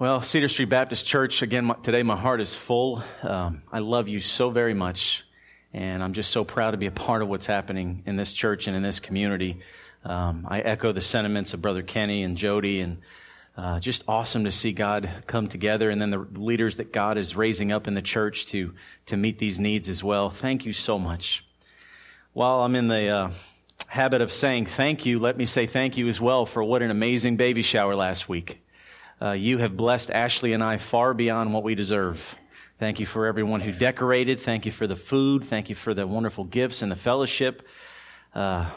Well, Cedar Street Baptist Church, again, my, today my heart is full. Um, I love you so very much, and I'm just so proud to be a part of what's happening in this church and in this community. Um, I echo the sentiments of Brother Kenny and Jody, and uh, just awesome to see God come together, and then the leaders that God is raising up in the church to to meet these needs as well. Thank you so much. While I'm in the uh, habit of saying thank you, let me say thank you as well for what an amazing baby shower last week. Uh, you have blessed Ashley and I far beyond what we deserve. Thank you for everyone who decorated. Thank you for the food. Thank you for the wonderful gifts and the fellowship. Uh,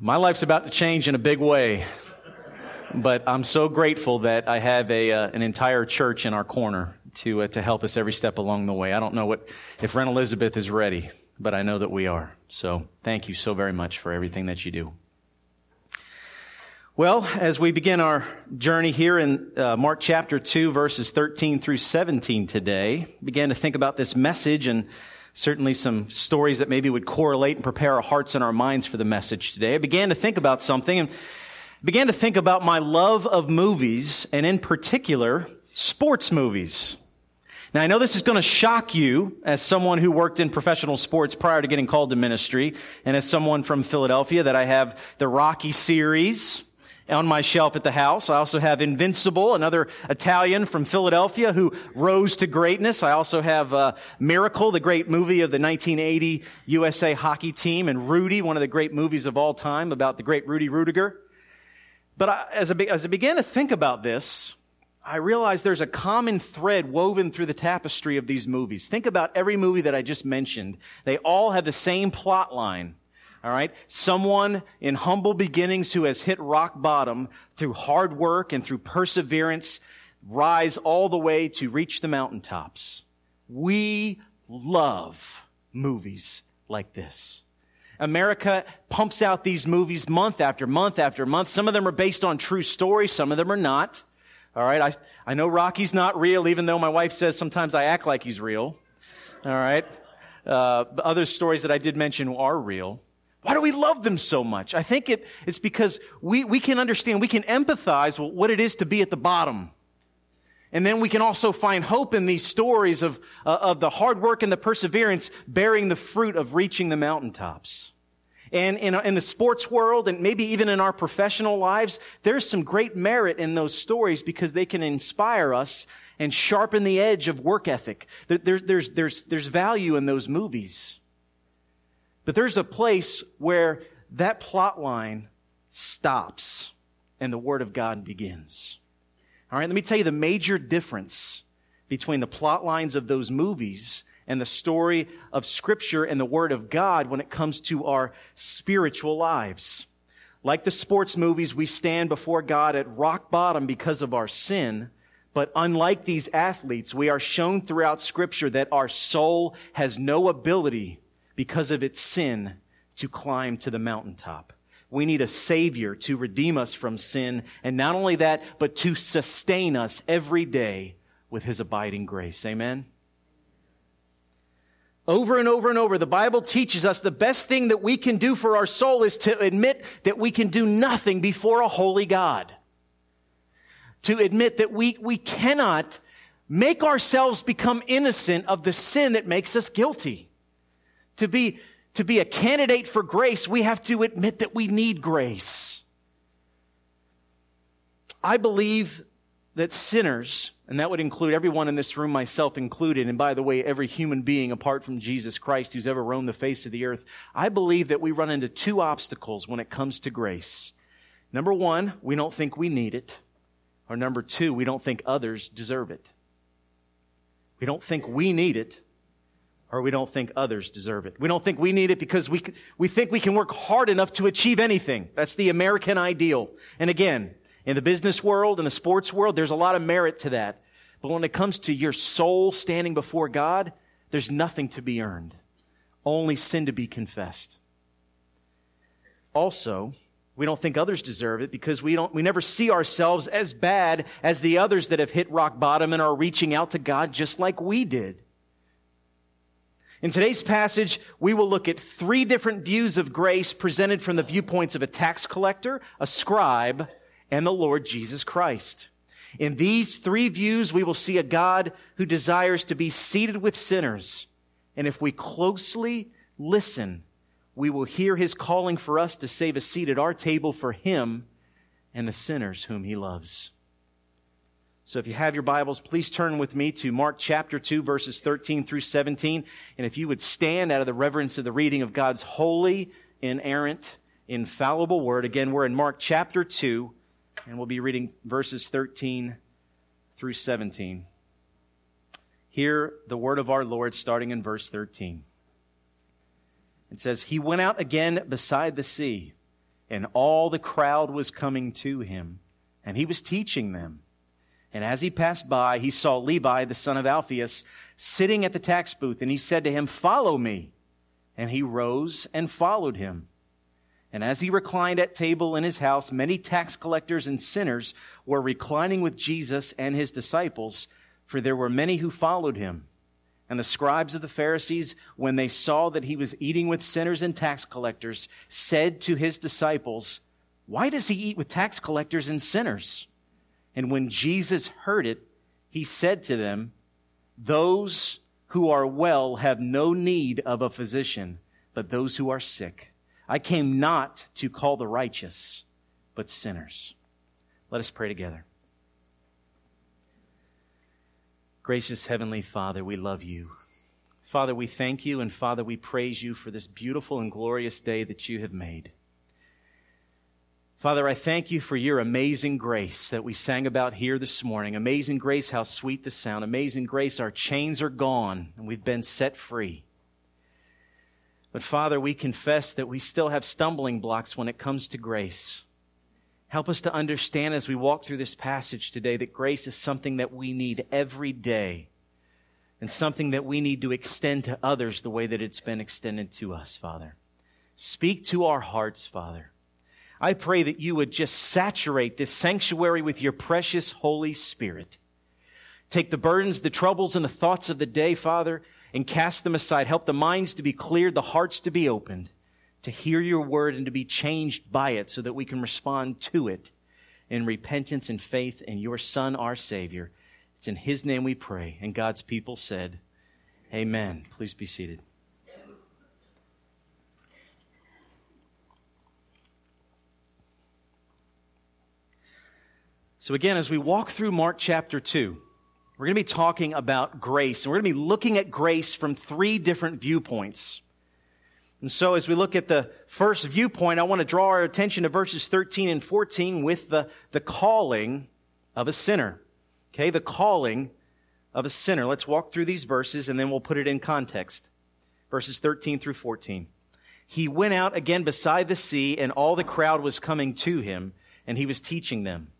my life's about to change in a big way, but I'm so grateful that I have a uh, an entire church in our corner to uh, to help us every step along the way. I don't know what if Ren Elizabeth is ready, but I know that we are. So thank you so very much for everything that you do. Well, as we begin our journey here in uh, Mark chapter 2, verses 13 through 17 today, began to think about this message and certainly some stories that maybe would correlate and prepare our hearts and our minds for the message today. I began to think about something and began to think about my love of movies and in particular, sports movies. Now, I know this is going to shock you as someone who worked in professional sports prior to getting called to ministry, and as someone from Philadelphia that I have the Rocky series, on my shelf at the house. I also have Invincible, another Italian from Philadelphia who rose to greatness. I also have uh, Miracle, the great movie of the 1980 USA hockey team, and Rudy, one of the great movies of all time about the great Rudy Ruettiger. But I, as, I, as I began to think about this, I realized there's a common thread woven through the tapestry of these movies. Think about every movie that I just mentioned. They all have the same plot line. All right. Someone in humble beginnings who has hit rock bottom through hard work and through perseverance rise all the way to reach the mountaintops. We love movies like this. America pumps out these movies month after month after month. Some of them are based on true stories. Some of them are not. All right. I, I know Rocky's not real, even though my wife says sometimes I act like he's real. All right. Uh, other stories that I did mention are real. Why do we love them so much? I think it, it's because we, we can understand, we can empathize what it is to be at the bottom. And then we can also find hope in these stories of, uh, of the hard work and the perseverance bearing the fruit of reaching the mountaintops. And in, in the sports world and maybe even in our professional lives, there's some great merit in those stories because they can inspire us and sharpen the edge of work ethic. There, there's, there's, there's value in those movies. But there's a place where that plot line stops and the Word of God begins. All right, let me tell you the major difference between the plot lines of those movies and the story of Scripture and the Word of God when it comes to our spiritual lives. Like the sports movies, we stand before God at rock bottom because of our sin. But unlike these athletes, we are shown throughout Scripture that our soul has no ability because of its sin to climb to the mountaintop. We need a savior to redeem us from sin. And not only that, but to sustain us every day with his abiding grace. Amen. Over and over and over, the Bible teaches us the best thing that we can do for our soul is to admit that we can do nothing before a holy God. To admit that we, we cannot make ourselves become innocent of the sin that makes us guilty. To be, to be a candidate for grace, we have to admit that we need grace. I believe that sinners, and that would include everyone in this room, myself included, and by the way, every human being apart from Jesus Christ who's ever roamed the face of the earth, I believe that we run into two obstacles when it comes to grace. Number one, we don't think we need it. Or number two, we don't think others deserve it. We don't think we need it or we don't think others deserve it. We don't think we need it because we, we think we can work hard enough to achieve anything. That's the American ideal. And again, in the business world, in the sports world, there's a lot of merit to that. But when it comes to your soul standing before God, there's nothing to be earned. Only sin to be confessed. Also, we don't think others deserve it because we don't, we never see ourselves as bad as the others that have hit rock bottom and are reaching out to God just like we did. In today's passage, we will look at three different views of grace presented from the viewpoints of a tax collector, a scribe, and the Lord Jesus Christ. In these three views, we will see a God who desires to be seated with sinners. And if we closely listen, we will hear his calling for us to save a seat at our table for him and the sinners whom he loves. So if you have your Bibles, please turn with me to Mark chapter 2, verses 13 through 17. And if you would stand out of the reverence of the reading of God's holy, inerrant, infallible word. Again, we're in Mark chapter 2, and we'll be reading verses 13 through 17. Hear the word of our Lord starting in verse 13. It says, He went out again beside the sea, and all the crowd was coming to him, and he was teaching them. And as he passed by, he saw Levi, the son of Alphaeus, sitting at the tax booth, and he said to him, Follow me. And he rose and followed him. And as he reclined at table in his house, many tax collectors and sinners were reclining with Jesus and his disciples, for there were many who followed him. And the scribes of the Pharisees, when they saw that he was eating with sinners and tax collectors, said to his disciples, Why does he eat with tax collectors and sinners? And when Jesus heard it, he said to them, Those who are well have no need of a physician, but those who are sick. I came not to call the righteous, but sinners. Let us pray together. Gracious Heavenly Father, we love you. Father, we thank you, and Father, we praise you for this beautiful and glorious day that you have made. Father, I thank you for your amazing grace that we sang about here this morning. Amazing grace, how sweet the sound. Amazing grace, our chains are gone and we've been set free. But Father, we confess that we still have stumbling blocks when it comes to grace. Help us to understand as we walk through this passage today that grace is something that we need every day and something that we need to extend to others the way that it's been extended to us, Father. Speak to our hearts, Father. I pray that you would just saturate this sanctuary with your precious Holy Spirit. Take the burdens, the troubles, and the thoughts of the day, Father, and cast them aside. Help the minds to be cleared, the hearts to be opened, to hear your word and to be changed by it so that we can respond to it in repentance and faith in your Son, our Savior. It's in His name we pray. And God's people said, Amen. Please be seated. So, again, as we walk through Mark chapter 2, we're going to be talking about grace, and we're going to be looking at grace from three different viewpoints. And so, as we look at the first viewpoint, I want to draw our attention to verses 13 and 14 with the, the calling of a sinner. Okay, the calling of a sinner. Let's walk through these verses and then we'll put it in context. Verses 13 through 14. He went out again beside the sea, and all the crowd was coming to him, and he was teaching them.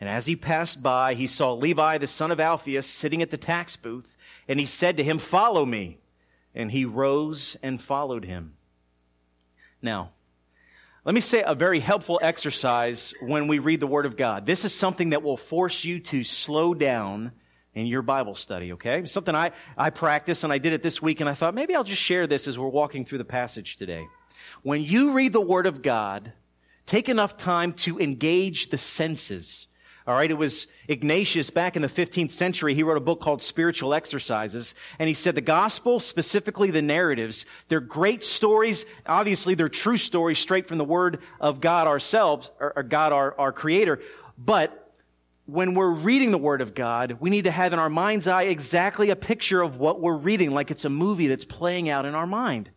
And as he passed by, he saw Levi, the son of Alphaeus, sitting at the tax booth, and he said to him, Follow me. And he rose and followed him. Now, let me say a very helpful exercise when we read the Word of God. This is something that will force you to slow down in your Bible study, okay? Something I, I practice and I did it this week and I thought maybe I'll just share this as we're walking through the passage today. When you read the Word of God, take enough time to engage the senses all right, it was Ignatius back in the 15th century. He wrote a book called Spiritual Exercises. And he said the gospel, specifically the narratives, they're great stories. Obviously, they're true stories straight from the word of God ourselves, or God, our, our creator. But when we're reading the word of God, we need to have in our mind's eye exactly a picture of what we're reading, like it's a movie that's playing out in our mind.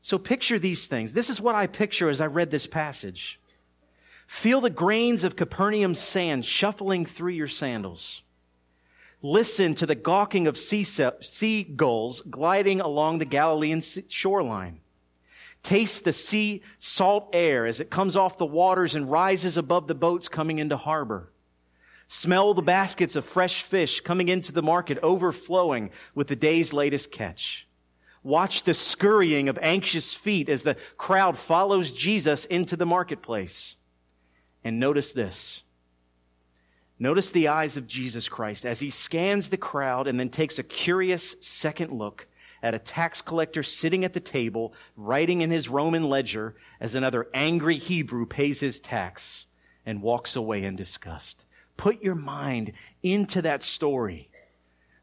So picture these things. This is what I picture as I read this passage. Feel the grains of Capernaum sand shuffling through your sandals. Listen to the gawking of seagulls gliding along the Galilean shoreline. Taste the sea salt air as it comes off the waters and rises above the boats coming into harbor. Smell the baskets of fresh fish coming into the market overflowing with the day's latest catch. Watch the scurrying of anxious feet as the crowd follows Jesus into the marketplace. And notice this. Notice the eyes of Jesus Christ as he scans the crowd and then takes a curious second look at a tax collector sitting at the table, writing in his Roman ledger as another angry Hebrew pays his tax and walks away in disgust. Put your mind into that story.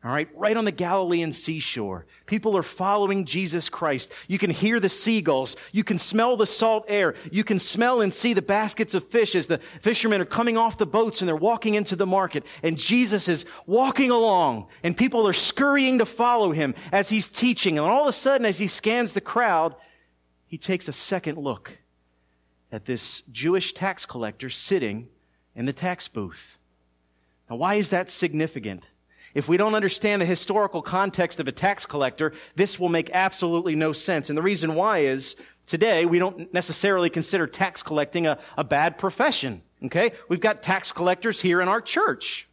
All right, right on the Galilean seashore. People are following Jesus Christ. You can hear the seagulls. You can smell the salt air. You can smell and see the baskets of fish as the fishermen are coming off the boats and they're walking into the market. And Jesus is walking along and people are scurrying to follow him as he's teaching. And all of a sudden, as he scans the crowd, he takes a second look at this Jewish tax collector sitting in the tax booth. Now, why is that significant? If we don't understand the historical context of a tax collector, this will make absolutely no sense. And the reason why is today we don't necessarily consider tax collecting a, a bad profession. Okay? We've got tax collectors here in our church.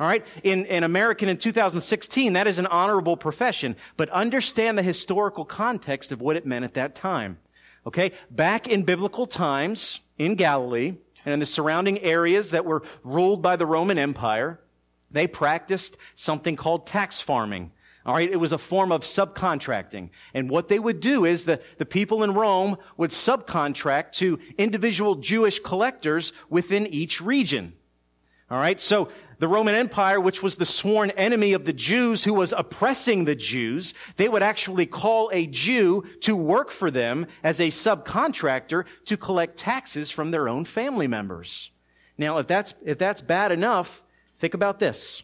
All right? In, in American in 2016, that is an honorable profession. But understand the historical context of what it meant at that time. Okay? Back in biblical times, in Galilee, and in the surrounding areas that were ruled by the Roman Empire, they practiced something called tax farming. All right. It was a form of subcontracting. And what they would do is the, the people in Rome would subcontract to individual Jewish collectors within each region. All right. So the Roman Empire, which was the sworn enemy of the Jews who was oppressing the Jews, they would actually call a Jew to work for them as a subcontractor to collect taxes from their own family members. Now, if that's, if that's bad enough, Think about this.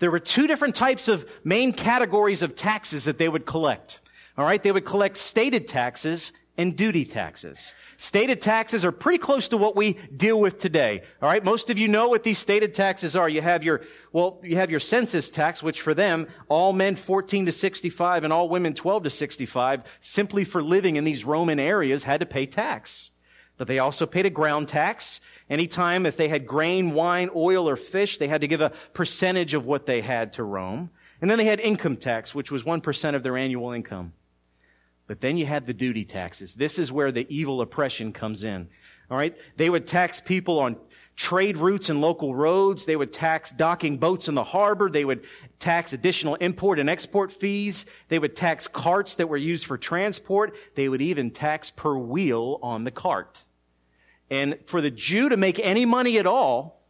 There were two different types of main categories of taxes that they would collect. All right. They would collect stated taxes and duty taxes. Stated taxes are pretty close to what we deal with today. All right. Most of you know what these stated taxes are. You have your, well, you have your census tax, which for them, all men 14 to 65 and all women 12 to 65, simply for living in these Roman areas, had to pay tax. But they also paid a ground tax Anytime if they had grain, wine, oil, or fish, they had to give a percentage of what they had to Rome. And then they had income tax, which was 1% of their annual income. But then you had the duty taxes. This is where the evil oppression comes in. All right? They would tax people on trade routes and local roads. They would tax docking boats in the harbor. They would tax additional import and export fees. They would tax carts that were used for transport. They would even tax per wheel on the cart. And for the Jew to make any money at all,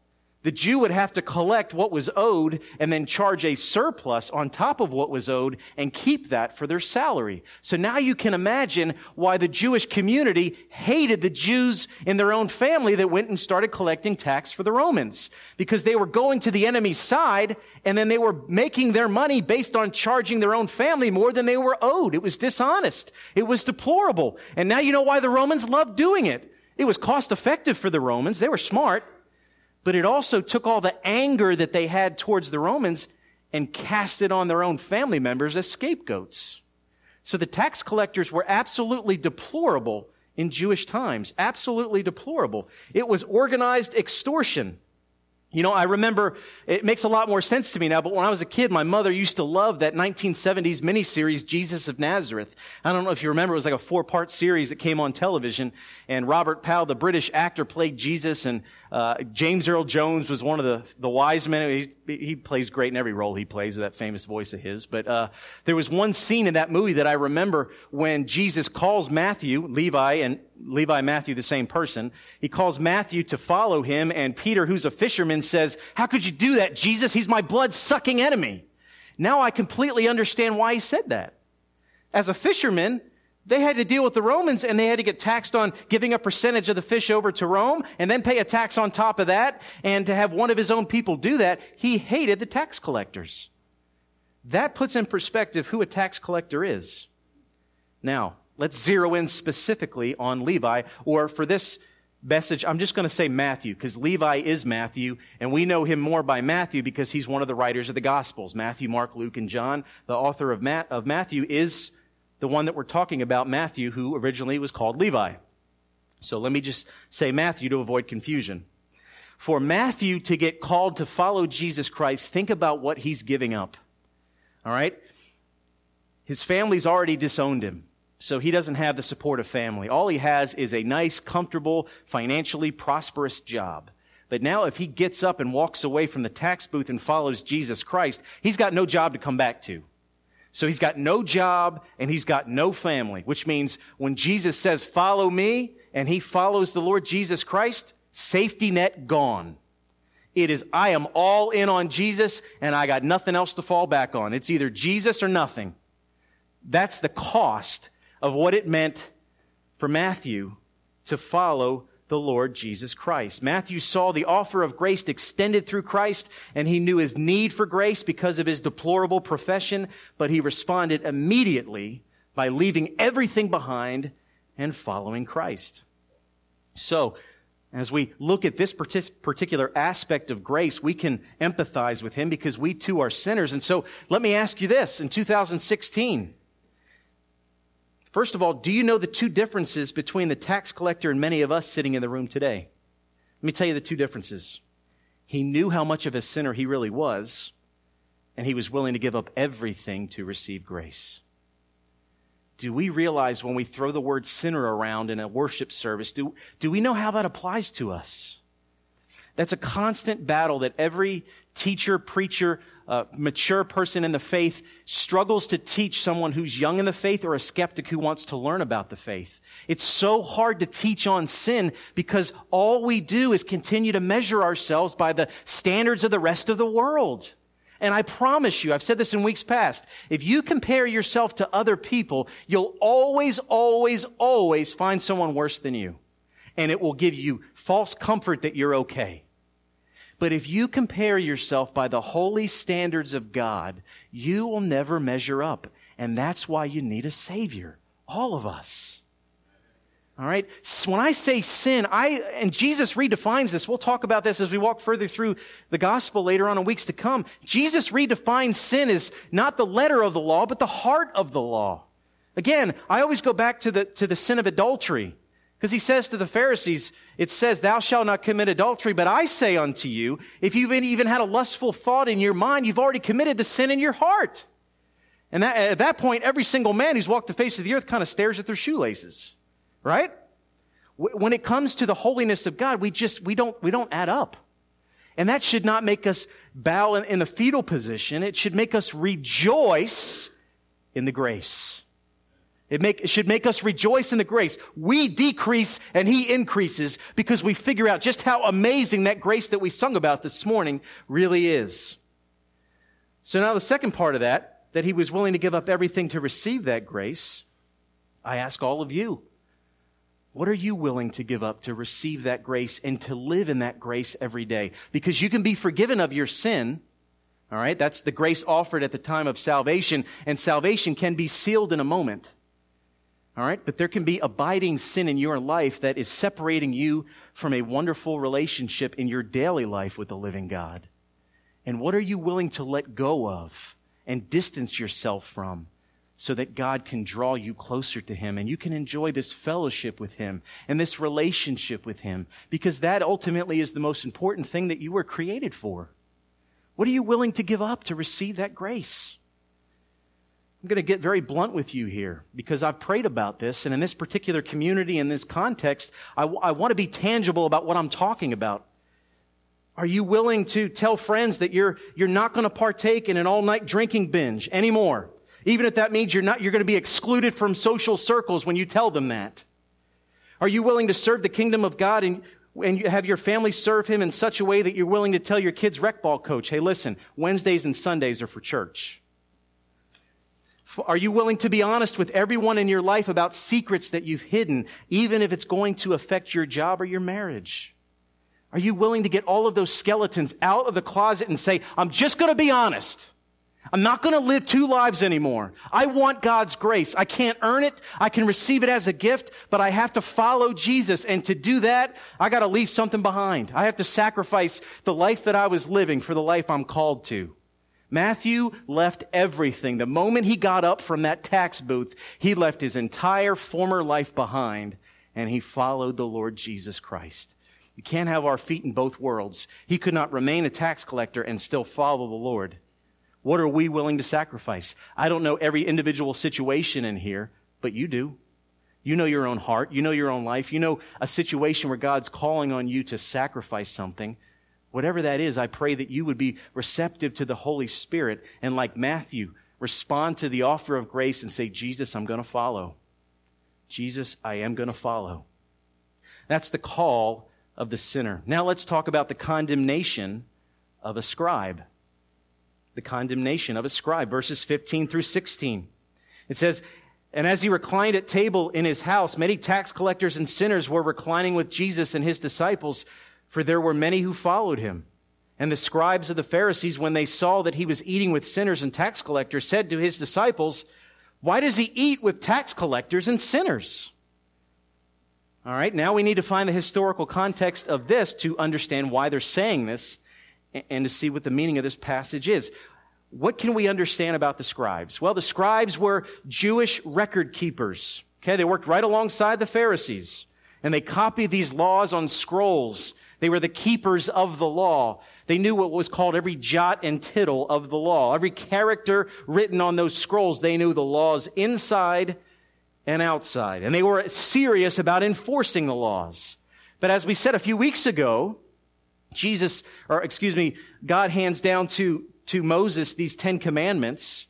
the Jew would have to collect what was owed and then charge a surplus on top of what was owed and keep that for their salary. So now you can imagine why the Jewish community hated the Jews in their own family that went and started collecting tax for the Romans. Because they were going to the enemy's side and then they were making their money based on charging their own family more than they were owed. It was dishonest. It was deplorable. And now you know why the Romans loved doing it. It was cost effective for the Romans. They were smart. But it also took all the anger that they had towards the Romans and cast it on their own family members as scapegoats. So the tax collectors were absolutely deplorable in Jewish times. Absolutely deplorable. It was organized extortion. You know, I remember, it makes a lot more sense to me now, but when I was a kid, my mother used to love that 1970s miniseries, Jesus of Nazareth. I don't know if you remember, it was like a four part series that came on television, and Robert Powell, the British actor, played Jesus, and uh, James Earl Jones was one of the, the wise men. He, he plays great in every role he plays with that famous voice of his. But uh, there was one scene in that movie that I remember when Jesus calls Matthew, Levi, and Levi Matthew, the same person. He calls Matthew to follow him, and Peter, who's a fisherman, says, How could you do that, Jesus? He's my blood sucking enemy. Now I completely understand why he said that. As a fisherman, they had to deal with the Romans and they had to get taxed on giving a percentage of the fish over to Rome and then pay a tax on top of that. And to have one of his own people do that, he hated the tax collectors. That puts in perspective who a tax collector is. Now, let's zero in specifically on Levi, or for this message, I'm just going to say Matthew, because Levi is Matthew, and we know him more by Matthew because he's one of the writers of the Gospels. Matthew, Mark, Luke, and John. The author of, of Matthew is the one that we're talking about, Matthew, who originally was called Levi. So let me just say Matthew to avoid confusion. For Matthew to get called to follow Jesus Christ, think about what he's giving up. All right? His family's already disowned him. So he doesn't have the support of family. All he has is a nice, comfortable, financially prosperous job. But now if he gets up and walks away from the tax booth and follows Jesus Christ, he's got no job to come back to. So he's got no job and he's got no family, which means when Jesus says, follow me, and he follows the Lord Jesus Christ, safety net gone. It is, I am all in on Jesus and I got nothing else to fall back on. It's either Jesus or nothing. That's the cost of what it meant for Matthew to follow the Lord Jesus Christ. Matthew saw the offer of grace extended through Christ, and he knew his need for grace because of his deplorable profession, but he responded immediately by leaving everything behind and following Christ. So, as we look at this particular aspect of grace, we can empathize with him because we too are sinners. And so, let me ask you this in 2016, First of all, do you know the two differences between the tax collector and many of us sitting in the room today? Let me tell you the two differences. He knew how much of a sinner he really was, and he was willing to give up everything to receive grace. Do we realize when we throw the word sinner around in a worship service, do, do we know how that applies to us? That's a constant battle that every teacher, preacher, uh, mature person in the faith struggles to teach someone who's young in the faith or a skeptic who wants to learn about the faith. It's so hard to teach on sin because all we do is continue to measure ourselves by the standards of the rest of the world. And I promise you, I've said this in weeks past, if you compare yourself to other people, you'll always, always, always find someone worse than you. And it will give you false comfort that you're okay. But if you compare yourself by the holy standards of God, you will never measure up. And that's why you need a Savior. All of us. All right. When I say sin, I, and Jesus redefines this. We'll talk about this as we walk further through the gospel later on in weeks to come. Jesus redefines sin as not the letter of the law, but the heart of the law. Again, I always go back to the, to the sin of adultery. Because he says to the Pharisees, it says, thou shalt not commit adultery, but I say unto you, if you've even had a lustful thought in your mind, you've already committed the sin in your heart. And that, at that point, every single man who's walked the face of the earth kind of stares at their shoelaces. Right? When it comes to the holiness of God, we just, we don't, we don't add up. And that should not make us bow in, in the fetal position. It should make us rejoice in the grace. It, make, it should make us rejoice in the grace. We decrease and He increases because we figure out just how amazing that grace that we sung about this morning really is. So now the second part of that, that He was willing to give up everything to receive that grace, I ask all of you, what are you willing to give up to receive that grace and to live in that grace every day? Because you can be forgiven of your sin. All right. That's the grace offered at the time of salvation and salvation can be sealed in a moment. All right? But there can be abiding sin in your life that is separating you from a wonderful relationship in your daily life with the living God. And what are you willing to let go of and distance yourself from so that God can draw you closer to Him and you can enjoy this fellowship with Him and this relationship with Him? Because that ultimately is the most important thing that you were created for. What are you willing to give up to receive that grace? I'm going to get very blunt with you here because I've prayed about this, and in this particular community, in this context, I, w- I want to be tangible about what I'm talking about. Are you willing to tell friends that you're, you're not going to partake in an all night drinking binge anymore? Even if that means you're not, you're going to be excluded from social circles when you tell them that. Are you willing to serve the kingdom of God and, and have your family serve Him in such a way that you're willing to tell your kids' rec ball coach, hey, listen, Wednesdays and Sundays are for church? Are you willing to be honest with everyone in your life about secrets that you've hidden, even if it's going to affect your job or your marriage? Are you willing to get all of those skeletons out of the closet and say, I'm just going to be honest. I'm not going to live two lives anymore. I want God's grace. I can't earn it. I can receive it as a gift, but I have to follow Jesus. And to do that, I got to leave something behind. I have to sacrifice the life that I was living for the life I'm called to. Matthew left everything. The moment he got up from that tax booth, he left his entire former life behind and he followed the Lord Jesus Christ. You can't have our feet in both worlds. He could not remain a tax collector and still follow the Lord. What are we willing to sacrifice? I don't know every individual situation in here, but you do. You know your own heart. You know your own life. You know a situation where God's calling on you to sacrifice something. Whatever that is, I pray that you would be receptive to the Holy Spirit and, like Matthew, respond to the offer of grace and say, Jesus, I'm going to follow. Jesus, I am going to follow. That's the call of the sinner. Now let's talk about the condemnation of a scribe. The condemnation of a scribe, verses 15 through 16. It says, and as he reclined at table in his house, many tax collectors and sinners were reclining with Jesus and his disciples, for there were many who followed him. And the scribes of the Pharisees, when they saw that he was eating with sinners and tax collectors, said to his disciples, Why does he eat with tax collectors and sinners? All right, now we need to find the historical context of this to understand why they're saying this and to see what the meaning of this passage is. What can we understand about the scribes? Well, the scribes were Jewish record keepers. Okay, they worked right alongside the Pharisees and they copied these laws on scrolls. They were the keepers of the law. They knew what was called every jot and tittle of the law. Every character written on those scrolls, they knew the laws inside and outside. And they were serious about enforcing the laws. But as we said a few weeks ago, Jesus, or excuse me, God hands down to, to Moses these Ten Commandments.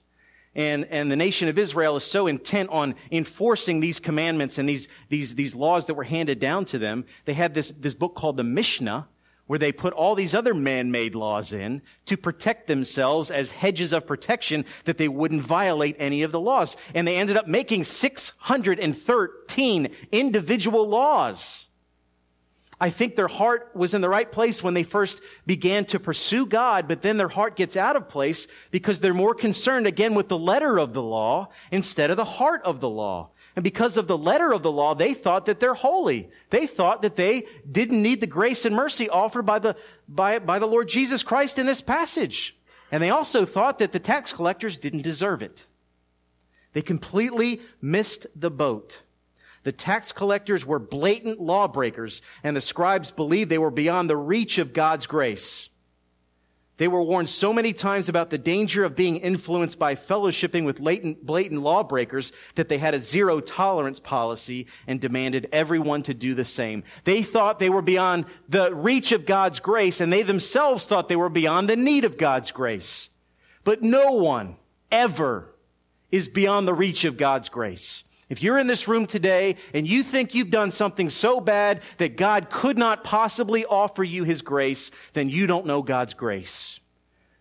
And, and the nation of Israel is so intent on enforcing these commandments and these, these, these laws that were handed down to them. They had this, this book called the Mishnah, where they put all these other man-made laws in to protect themselves as hedges of protection that they wouldn't violate any of the laws. And they ended up making 613 individual laws. I think their heart was in the right place when they first began to pursue God, but then their heart gets out of place because they're more concerned again with the letter of the law instead of the heart of the law. And because of the letter of the law, they thought that they're holy. They thought that they didn't need the grace and mercy offered by the, by, by the Lord Jesus Christ in this passage. And they also thought that the tax collectors didn't deserve it. They completely missed the boat. The tax collectors were blatant lawbreakers, and the scribes believed they were beyond the reach of God's grace. They were warned so many times about the danger of being influenced by fellowshipping with latent, blatant lawbreakers that they had a zero tolerance policy and demanded everyone to do the same. They thought they were beyond the reach of God's grace and they themselves thought they were beyond the need of God's grace. But no one ever is beyond the reach of God's grace. If you're in this room today and you think you've done something so bad that God could not possibly offer you his grace, then you don't know God's grace.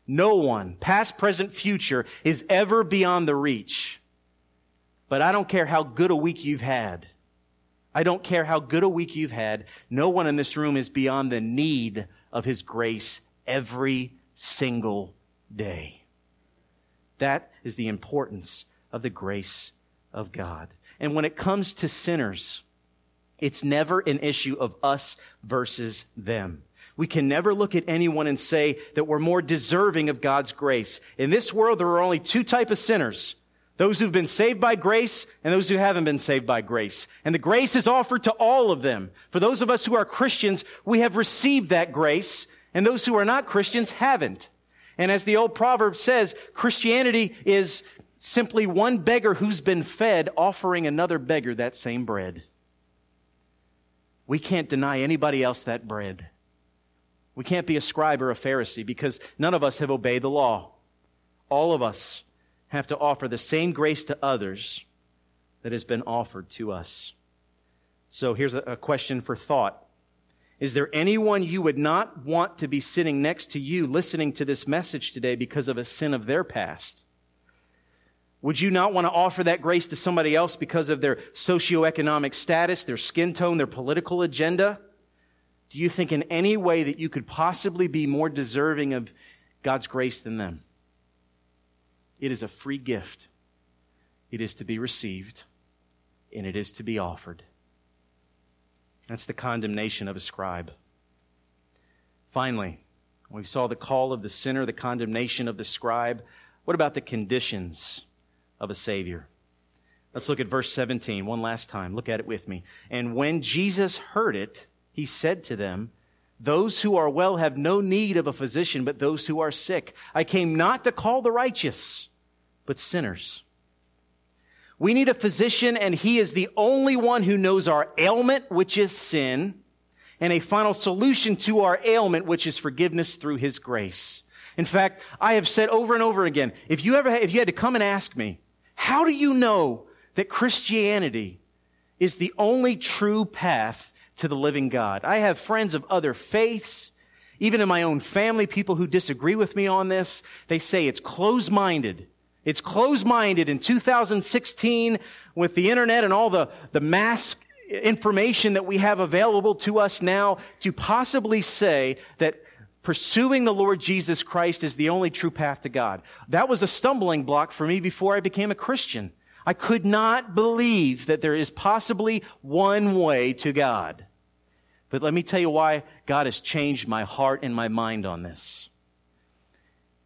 No one, past, present, future, is ever beyond the reach. But I don't care how good a week you've had. I don't care how good a week you've had. No one in this room is beyond the need of his grace every single day. That is the importance of the grace of God. And when it comes to sinners, it's never an issue of us versus them. We can never look at anyone and say that we're more deserving of God's grace. In this world, there are only two type of sinners. Those who've been saved by grace and those who haven't been saved by grace. And the grace is offered to all of them. For those of us who are Christians, we have received that grace, and those who are not Christians haven't. And as the old proverb says, Christianity is simply one beggar who's been fed offering another beggar that same bread. We can't deny anybody else that bread. We can't be a scribe or a Pharisee because none of us have obeyed the law. All of us have to offer the same grace to others that has been offered to us. So here's a question for thought. Is there anyone you would not want to be sitting next to you listening to this message today because of a sin of their past? Would you not want to offer that grace to somebody else because of their socioeconomic status, their skin tone, their political agenda? Do you think in any way that you could possibly be more deserving of God's grace than them? It is a free gift. It is to be received, and it is to be offered. That's the condemnation of a scribe. Finally, we saw the call of the sinner, the condemnation of the scribe. What about the conditions? Of a Savior. Let's look at verse 17 one last time. Look at it with me. And when Jesus heard it, he said to them, Those who are well have no need of a physician, but those who are sick. I came not to call the righteous, but sinners. We need a physician, and he is the only one who knows our ailment, which is sin, and a final solution to our ailment, which is forgiveness through his grace. In fact, I have said over and over again, if you ever, if you had to come and ask me, how do you know that Christianity is the only true path to the living God? I have friends of other faiths, Even in my own family, people who disagree with me on this, they say it's closed-minded. It's closed-minded in 2016 with the internet and all the, the mass information that we have available to us now to possibly say that pursuing the Lord Jesus Christ is the only true path to God. That was a stumbling block for me before I became a Christian. I could not believe that there is possibly one way to God. But let me tell you why God has changed my heart and my mind on this.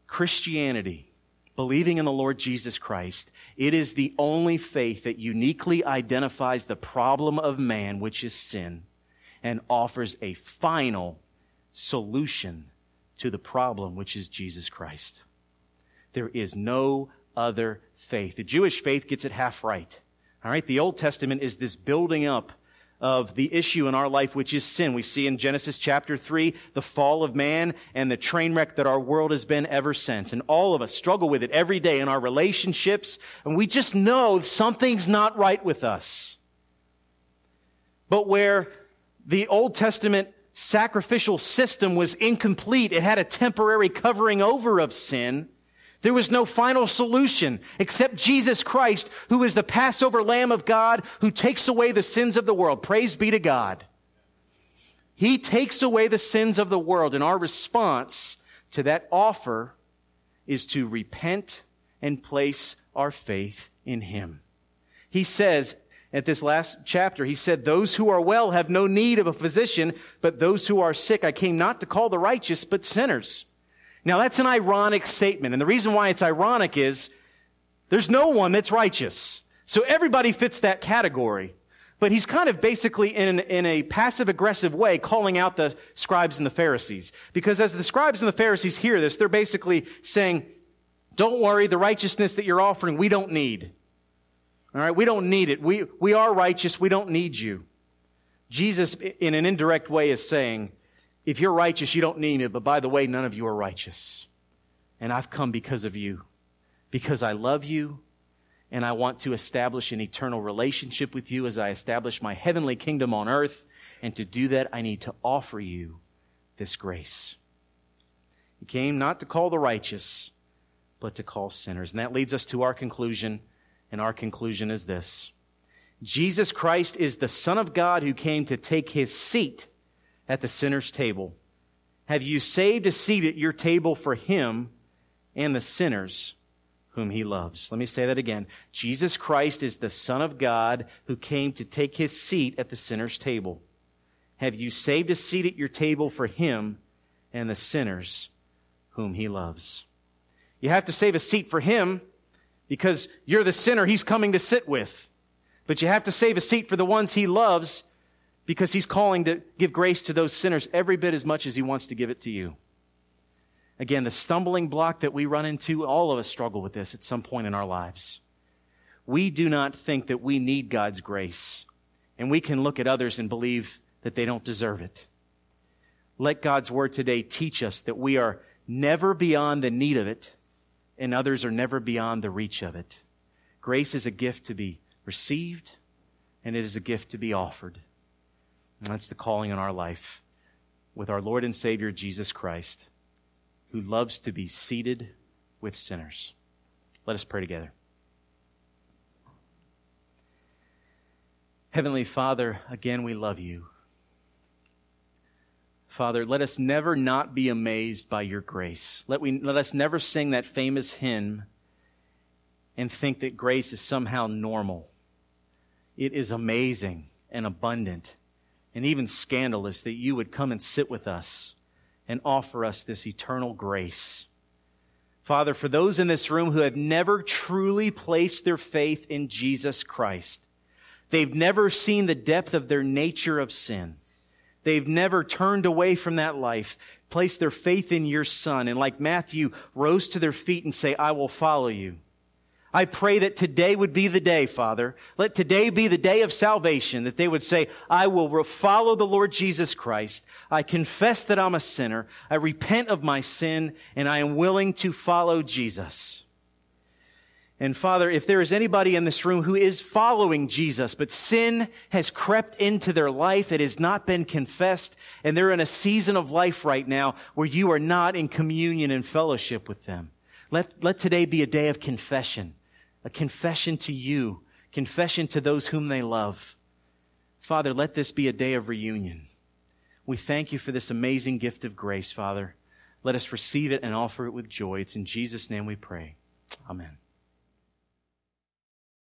Christianity, believing in the Lord Jesus Christ, it is the only faith that uniquely identifies the problem of man, which is sin, and offers a final solution to the problem, which is Jesus Christ. There is no other faith. The Jewish faith gets it half right. All right. The Old Testament is this building up of the issue in our life, which is sin. We see in Genesis chapter 3 the fall of man and the train wreck that our world has been ever since. And all of us struggle with it every day in our relationships, and we just know something's not right with us. But where the Old Testament sacrificial system was incomplete, it had a temporary covering over of sin. There was no final solution except Jesus Christ, who is the Passover Lamb of God who takes away the sins of the world. Praise be to God. He takes away the sins of the world, and our response to that offer is to repent and place our faith in Him. He says at this last chapter, He said, Those who are well have no need of a physician, but those who are sick, I came not to call the righteous, but sinners. Now that's an ironic statement. And the reason why it's ironic is there's no one that's righteous. So everybody fits that category. But he's kind of basically in, in a passive aggressive way calling out the scribes and the Pharisees. Because as the scribes and the Pharisees hear this, they're basically saying, don't worry, the righteousness that you're offering, we don't need. All right, we don't need it. We, we are righteous. We don't need you. Jesus, in an indirect way, is saying, if you're righteous, you don't need me, but by the way, none of you are righteous. And I've come because of you, because I love you, and I want to establish an eternal relationship with you as I establish my heavenly kingdom on earth. And to do that, I need to offer you this grace. He came not to call the righteous, but to call sinners. And that leads us to our conclusion. And our conclusion is this Jesus Christ is the Son of God who came to take his seat at the sinner's table? Have you saved a seat at your table for him and the sinners whom he loves? Let me say that again. Jesus Christ is the Son of God who came to take his seat at the sinner's table. Have you saved a seat at your table for him and the sinners whom he loves? You have to save a seat for him because you're the sinner he's coming to sit with. But you have to save a seat for the ones he loves because he's calling to give grace to those sinners every bit as much as he wants to give it to you. Again, the stumbling block that we run into, all of us struggle with this at some point in our lives. We do not think that we need God's grace, and we can look at others and believe that they don't deserve it. Let God's word today teach us that we are never beyond the need of it, and others are never beyond the reach of it. Grace is a gift to be received, and it is a gift to be offered. And that's the calling in our life with our Lord and Savior Jesus Christ, who loves to be seated with sinners. Let us pray together. Heavenly Father, again, we love you. Father, let us never not be amazed by your grace. Let, we, let us never sing that famous hymn and think that grace is somehow normal. It is amazing and abundant and even scandalous that you would come and sit with us and offer us this eternal grace. Father, for those in this room who have never truly placed their faith in Jesus Christ, they've never seen the depth of their nature of sin. They've never turned away from that life, placed their faith in your Son, and like Matthew, rose to their feet and say, I will follow you. I pray that today would be the day, Father. Let today be the day of salvation, that they would say, I will follow the Lord Jesus Christ. I confess that I'm a sinner. I repent of my sin, and I am willing to follow Jesus. And Father, if there is anybody in this room who is following Jesus, but sin has crept into their life, it has not been confessed, and they're in a season of life right now where you are not in communion and fellowship with them. Let, let today be a day of confession, a confession to you, confession to those whom they love. Father, let this be a day of reunion. We thank you for this amazing gift of grace, Father. Let us receive it and offer it with joy. It's in Jesus' name we pray. Amen.